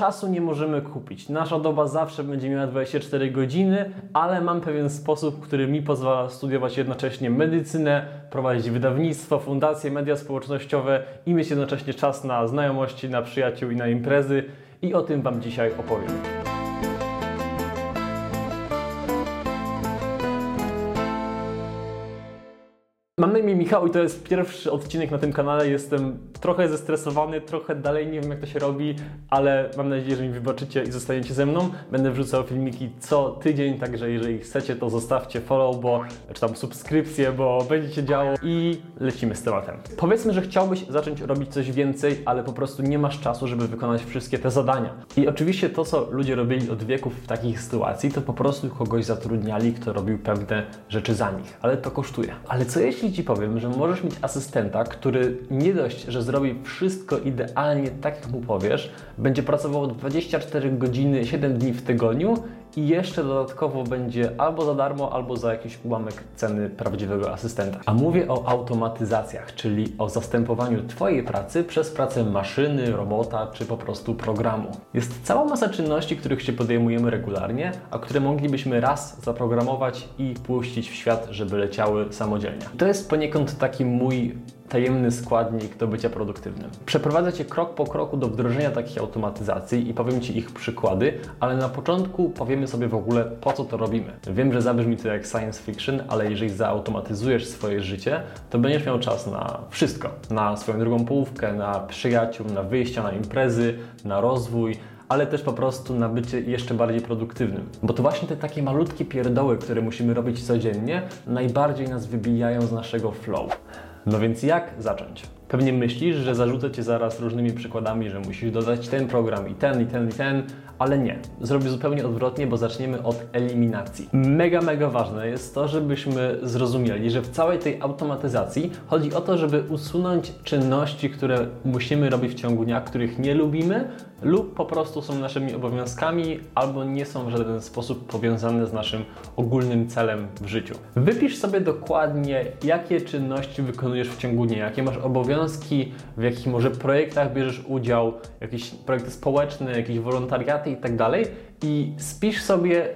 czasu nie możemy kupić. Nasza doba zawsze będzie miała 24 godziny, ale mam pewien sposób, który mi pozwala studiować jednocześnie medycynę, prowadzić wydawnictwo, fundacje, media społecznościowe i mieć jednocześnie czas na znajomości, na przyjaciół i na imprezy. I o tym Wam dzisiaj opowiem. Mam na imię Michał i to jest pierwszy odcinek na tym kanale. Jestem trochę zestresowany, trochę dalej nie wiem jak to się robi, ale mam nadzieję, że mi wybaczycie i zostaniecie ze mną. Będę wrzucał filmiki co tydzień, także jeżeli chcecie, to zostawcie follow, bo, czy tam subskrypcję, bo będzie się działo i lecimy z tematem. Powiedzmy, że chciałbyś zacząć robić coś więcej, ale po prostu nie masz czasu, żeby wykonać wszystkie te zadania. I oczywiście to, co ludzie robili od wieków w takich sytuacji, to po prostu kogoś zatrudniali, kto robił pewne rzeczy za nich, ale to kosztuje. Ale co jeśli Ci powiem, że możesz mieć asystenta, który nie dość, że zrobi wszystko idealnie tak, jak mu powiesz, będzie pracował 24 godziny, 7 dni w tygodniu i jeszcze dodatkowo będzie albo za darmo, albo za jakiś ułamek ceny prawdziwego asystenta. A mówię o automatyzacjach, czyli o zastępowaniu Twojej pracy przez pracę maszyny, robota czy po prostu programu. Jest cała masa czynności, których się podejmujemy regularnie, a które moglibyśmy raz zaprogramować i puścić w świat, żeby leciały samodzielnie. To jest poniekąd taki mój tajemny składnik do bycia produktywnym. Przeprowadzę Cię krok po kroku do wdrożenia takich automatyzacji i powiem Ci ich przykłady, ale na początku powiemy sobie w ogóle po co to robimy. Wiem, że zabrzmi to jak science fiction, ale jeżeli zautomatyzujesz swoje życie, to będziesz miał czas na wszystko. Na swoją drugą połówkę, na przyjaciół, na wyjścia na imprezy, na rozwój, ale też po prostu na bycie jeszcze bardziej produktywnym. Bo to właśnie te takie malutkie pierdoły, które musimy robić codziennie, najbardziej nas wybijają z naszego flow. No więc jak zacząć? Pewnie myślisz, że zarzucę Cię zaraz różnymi przykładami, że musisz dodać ten program i ten, i ten, i ten, ale nie. Zrobię zupełnie odwrotnie, bo zaczniemy od eliminacji. Mega, mega ważne jest to, żebyśmy zrozumieli, że w całej tej automatyzacji chodzi o to, żeby usunąć czynności, które musimy robić w ciągu dnia, których nie lubimy lub po prostu są naszymi obowiązkami albo nie są w żaden sposób powiązane z naszym ogólnym celem w życiu. Wypisz sobie dokładnie, jakie czynności wykonujesz w ciągu dnia, jakie masz obowiązki, w jakich może projektach bierzesz udział, jakieś projekty społeczne, jakieś wolontariaty itd. Tak I spisz sobie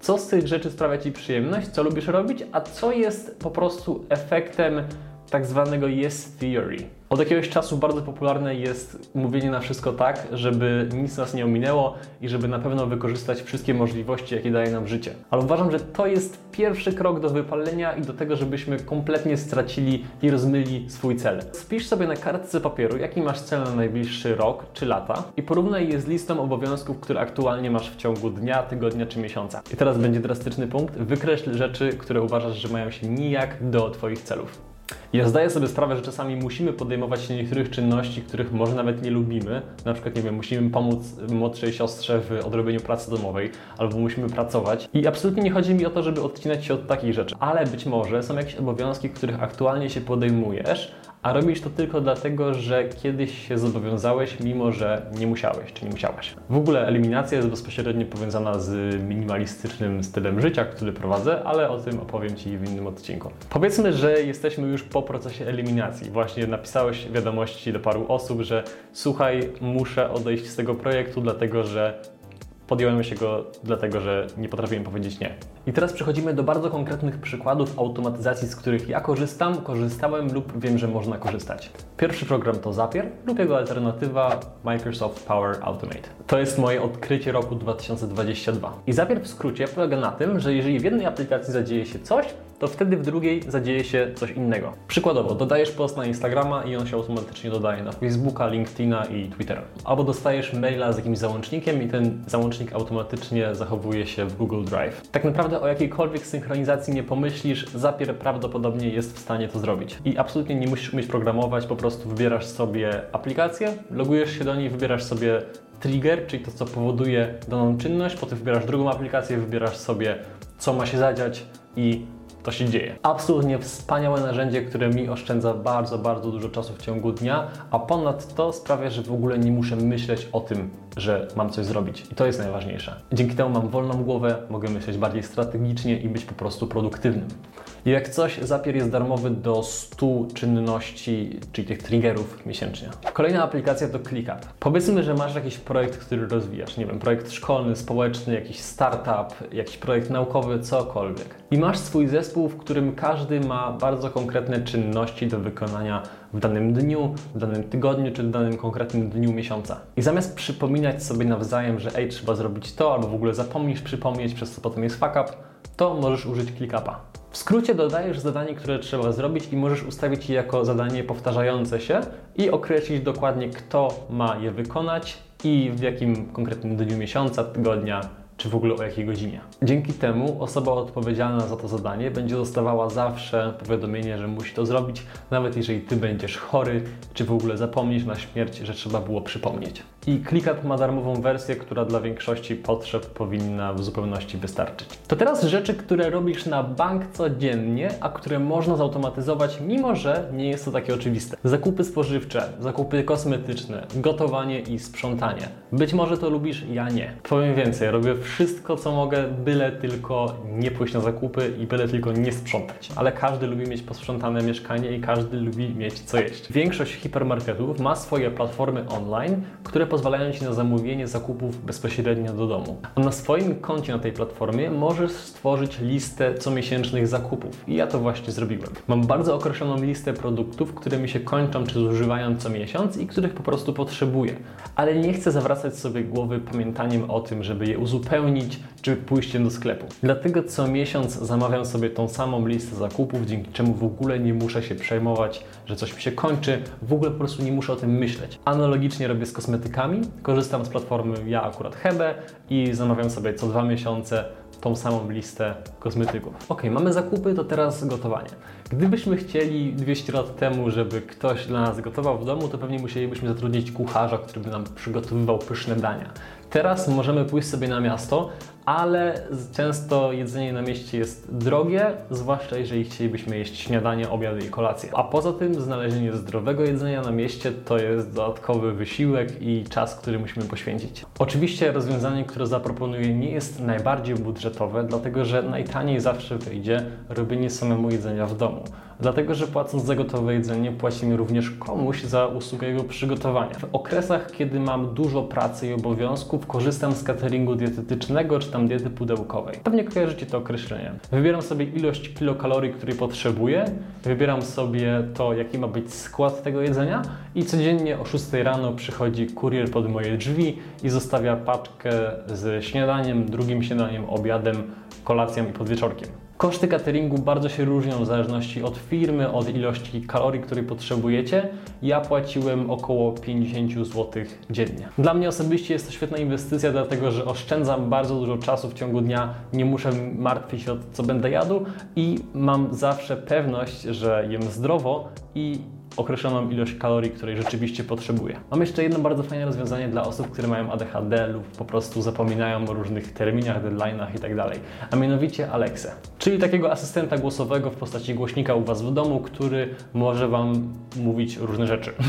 co z tych rzeczy sprawia Ci przyjemność, co lubisz robić, a co jest po prostu efektem tak zwanego yes theory. Od jakiegoś czasu bardzo popularne jest mówienie na wszystko tak, żeby nic nas nie ominęło i żeby na pewno wykorzystać wszystkie możliwości, jakie daje nam życie. Ale uważam, że to jest pierwszy krok do wypalenia i do tego, żebyśmy kompletnie stracili i rozmyli swój cel. Spisz sobie na kartce papieru, jaki masz cel na najbliższy rok czy lata i porównaj je z listą obowiązków, które aktualnie masz w ciągu dnia, tygodnia czy miesiąca. I teraz będzie drastyczny punkt. Wykreśl rzeczy, które uważasz, że mają się nijak do Twoich celów. Ja zdaję sobie sprawę, że czasami musimy podejmować się niektórych czynności, których może nawet nie lubimy. Na przykład, nie wiem, musimy pomóc młodszej siostrze w odrobieniu pracy domowej, albo musimy pracować. I absolutnie nie chodzi mi o to, żeby odcinać się od takich rzeczy, ale być może są jakieś obowiązki, których aktualnie się podejmujesz, a robisz to tylko dlatego, że kiedyś się zobowiązałeś, mimo że nie musiałeś czy nie musiałaś. W ogóle eliminacja jest bezpośrednio powiązana z minimalistycznym stylem życia, który prowadzę, ale o tym opowiem Ci w innym odcinku. Powiedzmy, że jesteśmy już po procesie eliminacji. Właśnie napisałeś wiadomości do paru osób, że słuchaj, muszę odejść z tego projektu, dlatego że podjąłem się go dlatego, że nie potrafiłem powiedzieć nie. I teraz przechodzimy do bardzo konkretnych przykładów automatyzacji, z których ja korzystam, korzystałem lub wiem, że można korzystać. Pierwszy program to Zapier lub jego alternatywa Microsoft Power Automate. To jest moje odkrycie roku 2022. I Zapier w skrócie polega na tym, że jeżeli w jednej aplikacji zadzieje się coś, to wtedy w drugiej zadzieje się coś innego. Przykładowo, dodajesz post na Instagrama i on się automatycznie dodaje na Facebooka, LinkedIna i Twittera. Albo dostajesz maila z jakimś załącznikiem i ten załącznik automatycznie zachowuje się w Google Drive. Tak naprawdę o jakiejkolwiek synchronizacji nie pomyślisz, Zapier prawdopodobnie jest w stanie to zrobić. I absolutnie nie musisz umieć programować, po prostu wybierasz sobie aplikację, logujesz się do niej, wybierasz sobie trigger, czyli to, co powoduje daną czynność, potem wybierasz drugą aplikację, wybierasz sobie, co ma się zadziać i to się dzieje. Absolutnie wspaniałe narzędzie, które mi oszczędza bardzo, bardzo dużo czasu w ciągu dnia, a ponadto sprawia, że w ogóle nie muszę myśleć o tym, że mam coś zrobić. I to jest najważniejsze. Dzięki temu mam wolną głowę, mogę myśleć bardziej strategicznie i być po prostu produktywnym. Jak coś, Zapier jest darmowy do 100 czynności, czyli tych triggerów miesięcznie. Kolejna aplikacja to ClickUp. Powiedzmy, że masz jakiś projekt, który rozwijasz, nie wiem, projekt szkolny, społeczny, jakiś startup, jakiś projekt naukowy, cokolwiek. I masz swój zespół, w którym każdy ma bardzo konkretne czynności do wykonania w danym dniu, w danym tygodniu czy w danym konkretnym dniu miesiąca. I zamiast przypominać sobie nawzajem, że ej, trzeba zrobić to, albo w ogóle zapomnisz przypomnieć, przez co potem jest fuck up, to możesz użyć ClickUpa. W skrócie dodajesz zadanie, które trzeba zrobić i możesz ustawić je jako zadanie powtarzające się i określić dokładnie, kto ma je wykonać i w jakim konkretnym dniu miesiąca, tygodnia czy w ogóle o jakiej godzinie. Dzięki temu osoba odpowiedzialna za to zadanie będzie dostawała zawsze powiadomienie, że musi to zrobić, nawet jeżeli ty będziesz chory, czy w ogóle zapomnisz na śmierć, że trzeba było przypomnieć. I ClickUp ma darmową wersję, która dla większości potrzeb powinna w zupełności wystarczyć. To teraz rzeczy, które robisz na bank codziennie, a które można zautomatyzować, mimo że nie jest to takie oczywiste. Zakupy spożywcze, zakupy kosmetyczne, gotowanie i sprzątanie. Być może to lubisz, ja nie. Powiem więcej, robię wszystko, co mogę, byle tylko nie pójść na zakupy i byle tylko nie sprzątać. Ale każdy lubi mieć posprzątane mieszkanie i każdy lubi mieć co jeść. Większość hipermarketów ma swoje platformy online, które pozwalają Ci na zamówienie zakupów bezpośrednio do domu. A na swoim koncie na tej platformie możesz stworzyć listę comiesięcznych zakupów. I ja to właśnie zrobiłem. Mam bardzo określoną listę produktów, które mi się kończą czy zużywają co miesiąc i których po prostu potrzebuję. Ale nie chcę zawracać sobie głowy pamiętaniem o tym, żeby je uzupełnić czy pójściem do sklepu. Dlatego co miesiąc zamawiam sobie tą samą listę zakupów, dzięki czemu w ogóle nie muszę się przejmować, że coś mi się kończy, w ogóle po prostu nie muszę o tym myśleć. Analogicznie robię z kosmetykami, korzystam z platformy ja akurat Hebe i zamawiam sobie co dwa miesiące tą samą listę kosmetyków. Ok, mamy zakupy, to teraz gotowanie. Gdybyśmy chcieli 200 lat temu, żeby ktoś dla nas gotował w domu, to pewnie musielibyśmy zatrudnić kucharza, który by nam przygotowywał pyszne dania. Teraz możemy pójść sobie na miasto, ale często jedzenie na mieście jest drogie, zwłaszcza jeżeli chcielibyśmy jeść śniadanie, obiady i kolację. A poza tym znalezienie zdrowego jedzenia na mieście to jest dodatkowy wysiłek i czas, który musimy poświęcić. Oczywiście rozwiązanie, które zaproponuję nie jest najbardziej budżetowe, dlatego że najtaniej zawsze wyjdzie robienie samemu jedzenia w domu dlatego że płacąc za gotowe jedzenie płacimy również komuś za usługę jego przygotowania. W okresach, kiedy mam dużo pracy i obowiązków, korzystam z cateringu dietetycznego czy tam diety pudełkowej. Pewnie kojarzycie to określenie. Wybieram sobie ilość kilokalorii, której potrzebuję, wybieram sobie to, jaki ma być skład tego jedzenia i codziennie o 6 rano przychodzi kurier pod moje drzwi i zostawia paczkę z śniadaniem, drugim śniadaniem, obiadem, kolacją i podwieczorkiem. Koszty cateringu bardzo się różnią w zależności od firmy, od ilości kalorii, której potrzebujecie. Ja płaciłem około 50 zł dziennie. Dla mnie osobiście jest to świetna inwestycja, dlatego że oszczędzam bardzo dużo czasu w ciągu dnia, nie muszę martwić się o co będę jadł i mam zawsze pewność, że jem zdrowo i określoną ilość kalorii, której rzeczywiście potrzebuje. Mam jeszcze jedno bardzo fajne rozwiązanie dla osób, które mają ADHD lub po prostu zapominają o różnych terminach, deadline'ach itd. Tak a mianowicie Alexę, czyli takiego asystenta głosowego w postaci głośnika u Was w domu, który może Wam mówić różne rzeczy.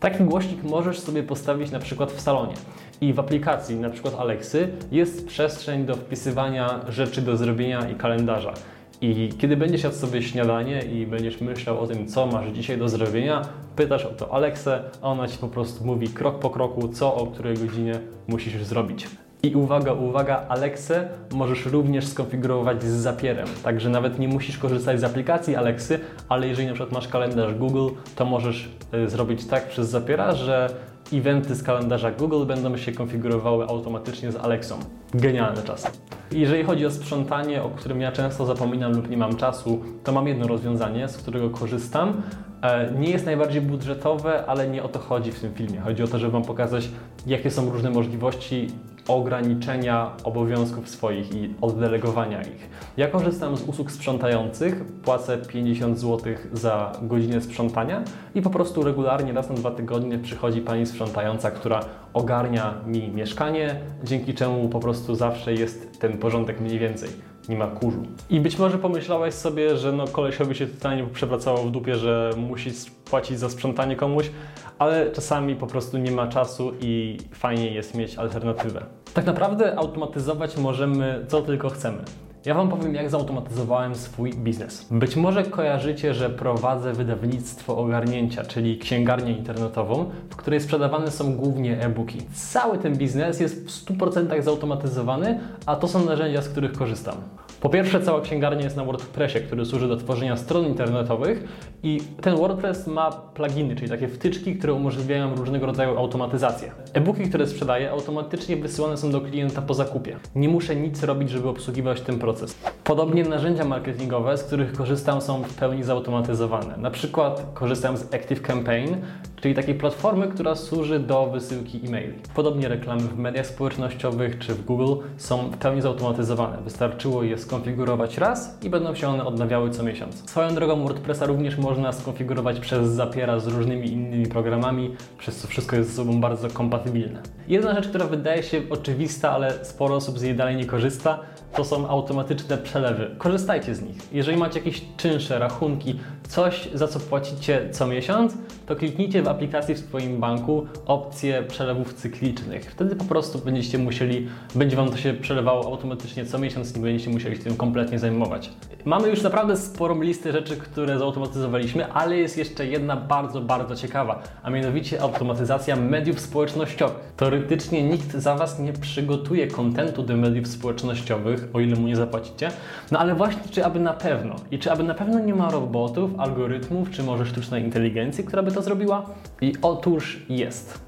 Taki głośnik możesz sobie postawić na przykład w salonie. I w aplikacji, na przykład Alexy, jest przestrzeń do wpisywania rzeczy do zrobienia i kalendarza. I kiedy będziesz jadł sobie śniadanie i będziesz myślał o tym, co masz dzisiaj do zrobienia, pytasz o to Aleksę, a ona Ci po prostu mówi krok po kroku, co o której godzinie musisz zrobić. I uwaga, uwaga, Alexę możesz również skonfigurować z zapierem, także nawet nie musisz korzystać z aplikacji Alexy, ale jeżeli na przykład masz kalendarz Google, to możesz y, zrobić tak przez zapiera, że eventy z kalendarza Google będą się konfigurowały automatycznie z Alexą. Genialne czasy. Jeżeli chodzi o sprzątanie, o którym ja często zapominam lub nie mam czasu, to mam jedno rozwiązanie, z którego korzystam. E, nie jest najbardziej budżetowe, ale nie o to chodzi w tym filmie. Chodzi o to, żeby Wam pokazać, jakie są różne możliwości ograniczenia obowiązków swoich i oddelegowania ich. Ja korzystam z usług sprzątających, płacę 50 zł za godzinę sprzątania i po prostu regularnie raz na dwa tygodnie przychodzi pani sprzątająca, która ogarnia mi mieszkanie, dzięki czemu po prostu zawsze jest ten porządek mniej więcej nie ma kurzu. I być może pomyślałeś sobie, że no kolesiowi się totalnie przewracało w dupie, że musi płacić za sprzątanie komuś, ale czasami po prostu nie ma czasu i fajnie jest mieć alternatywę. Tak naprawdę automatyzować możemy co tylko chcemy. Ja Wam powiem, jak zautomatyzowałem swój biznes. Być może kojarzycie, że prowadzę wydawnictwo ogarnięcia, czyli księgarnię internetową, w której sprzedawane są głównie e-booki. Cały ten biznes jest w 100% zautomatyzowany, a to są narzędzia, z których korzystam. Po pierwsze, cała księgarnia jest na WordPressie, który służy do tworzenia stron internetowych i ten WordPress ma pluginy, czyli takie wtyczki, które umożliwiają różnego rodzaju automatyzację. E-booki, które sprzedaję, automatycznie wysyłane są do klienta po zakupie. Nie muszę nic robić, żeby obsługiwać ten proces. Podobnie narzędzia marketingowe, z których korzystam, są w pełni zautomatyzowane. Na przykład korzystam z Active Campaign, czyli takiej platformy, która służy do wysyłki e-maili. Podobnie reklamy w mediach społecznościowych czy w Google są w pełni zautomatyzowane. Wystarczyło je skonfigurować raz i będą się one odnawiały co miesiąc. Swoją drogą WordPressa również można skonfigurować przez Zapiera z różnymi innymi programami, przez co wszystko jest ze sobą bardzo kompatybilne. Jedna rzecz, która wydaje się oczywista, ale sporo osób z niej dalej nie korzysta, to są automatyczne przelewy. Korzystajcie z nich. Jeżeli macie jakieś czynsze, rachunki, coś za co płacicie co miesiąc, to kliknijcie w aplikacji w swoim banku opcję przelewów cyklicznych. Wtedy po prostu będziecie musieli, będzie Wam to się przelewało automatycznie co miesiąc, nie będziecie musieli się tym kompletnie zajmować. Mamy już naprawdę sporą listę rzeczy, które zautomatyzowaliśmy, ale jest jeszcze jedna bardzo, bardzo ciekawa, a mianowicie automatyzacja mediów społecznościowych. Teoretycznie nikt za Was nie przygotuje kontentu do mediów społecznościowych, o ile mu nie zapłacicie, no ale właśnie czy aby na pewno i czy aby na pewno nie ma robotów, algorytmów, czy może sztucznej inteligencji, która by to zrobiła? I otóż jest.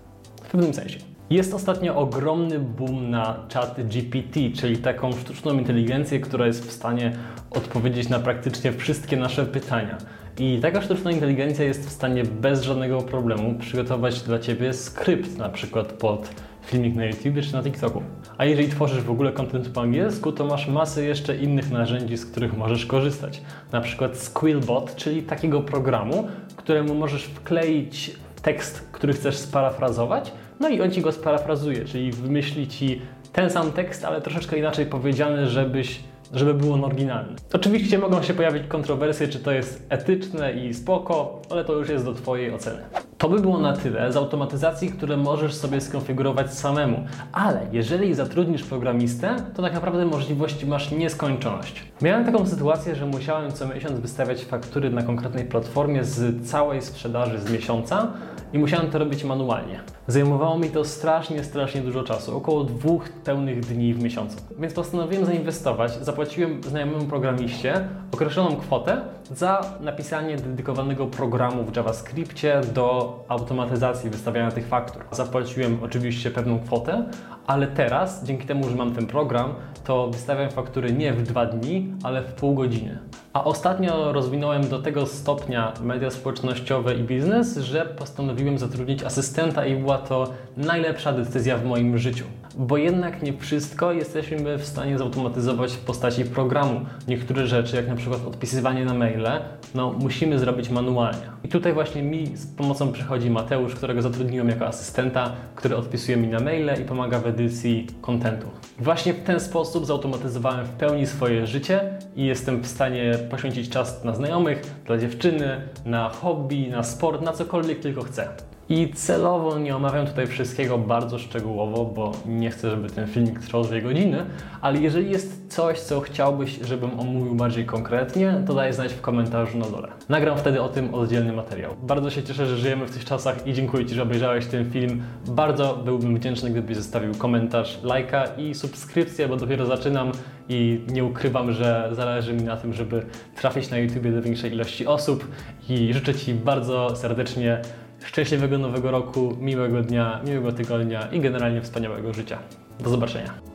W pewnym sensie. Jest ostatnio ogromny boom na chat GPT, czyli taką sztuczną inteligencję, która jest w stanie odpowiedzieć na praktycznie wszystkie nasze pytania. I taka sztuczna inteligencja jest w stanie bez żadnego problemu przygotować dla Ciebie skrypt, na przykład pod filmik na YouTube czy na TikToku. A jeżeli tworzysz w ogóle content po angielsku, to masz masę jeszcze innych narzędzi, z których możesz korzystać. Na przykład Squillbot, czyli takiego programu, któremu możesz wkleić tekst, który chcesz sparafrazować, no i on ci go sparafrazuje, czyli wymyśli ci ten sam tekst, ale troszeczkę inaczej powiedziany, żebyś żeby był on oryginalny. Oczywiście mogą się pojawić kontrowersje, czy to jest etyczne i spoko, ale to już jest do Twojej oceny. To by było na tyle z automatyzacji, które możesz sobie skonfigurować samemu. Ale jeżeli zatrudnisz programistę, to tak naprawdę możliwości masz nieskończoność. Miałem taką sytuację, że musiałem co miesiąc wystawiać faktury na konkretnej platformie z całej sprzedaży z miesiąca i musiałem to robić manualnie. Zajmowało mi to strasznie, strasznie dużo czasu, około dwóch pełnych dni w miesiącu. Więc postanowiłem zainwestować, zapłaciłem znajomemu programiście określoną kwotę za napisanie dedykowanego programu w JavaScriptie do automatyzacji wystawiania tych faktur. Zapłaciłem oczywiście pewną kwotę, ale teraz, dzięki temu, że mam ten program, to wystawiam faktury nie w dwa dni, ale w pół godziny. A ostatnio rozwinąłem do tego stopnia media społecznościowe i biznes, że postanowiłem zatrudnić asystenta i była to najlepsza decyzja w moim życiu. Bo jednak nie wszystko jesteśmy w stanie zautomatyzować w postaci programu. Niektóre rzeczy, jak na przykład odpisywanie na maile, no musimy zrobić manualnie. I tutaj właśnie mi z pomocą przychodzi Mateusz, którego zatrudniłem jako asystenta, który odpisuje mi na maile i pomaga w edycji kontentu. Właśnie w ten sposób zautomatyzowałem w pełni swoje życie i jestem w stanie poświęcić czas na znajomych, dla dziewczyny, na hobby, na sport, na cokolwiek tylko chcę. I celowo nie omawiam tutaj wszystkiego bardzo szczegółowo, bo nie chcę, żeby ten filmik trwał dwie godziny, ale jeżeli jest coś, co chciałbyś, żebym omówił bardziej konkretnie, to daj znać w komentarzu na dole. Nagram wtedy o tym oddzielny materiał. Bardzo się cieszę, że żyjemy w tych czasach i dziękuję Ci, że obejrzałeś ten film. Bardzo byłbym wdzięczny, gdybyś zostawił komentarz, lajka i subskrypcję, bo dopiero zaczynam i nie ukrywam, że zależy mi na tym, żeby trafić na YouTube do większej ilości osób i życzę Ci bardzo serdecznie szczęśliwego nowego roku, miłego dnia, miłego tygodnia i generalnie wspaniałego życia. Do zobaczenia.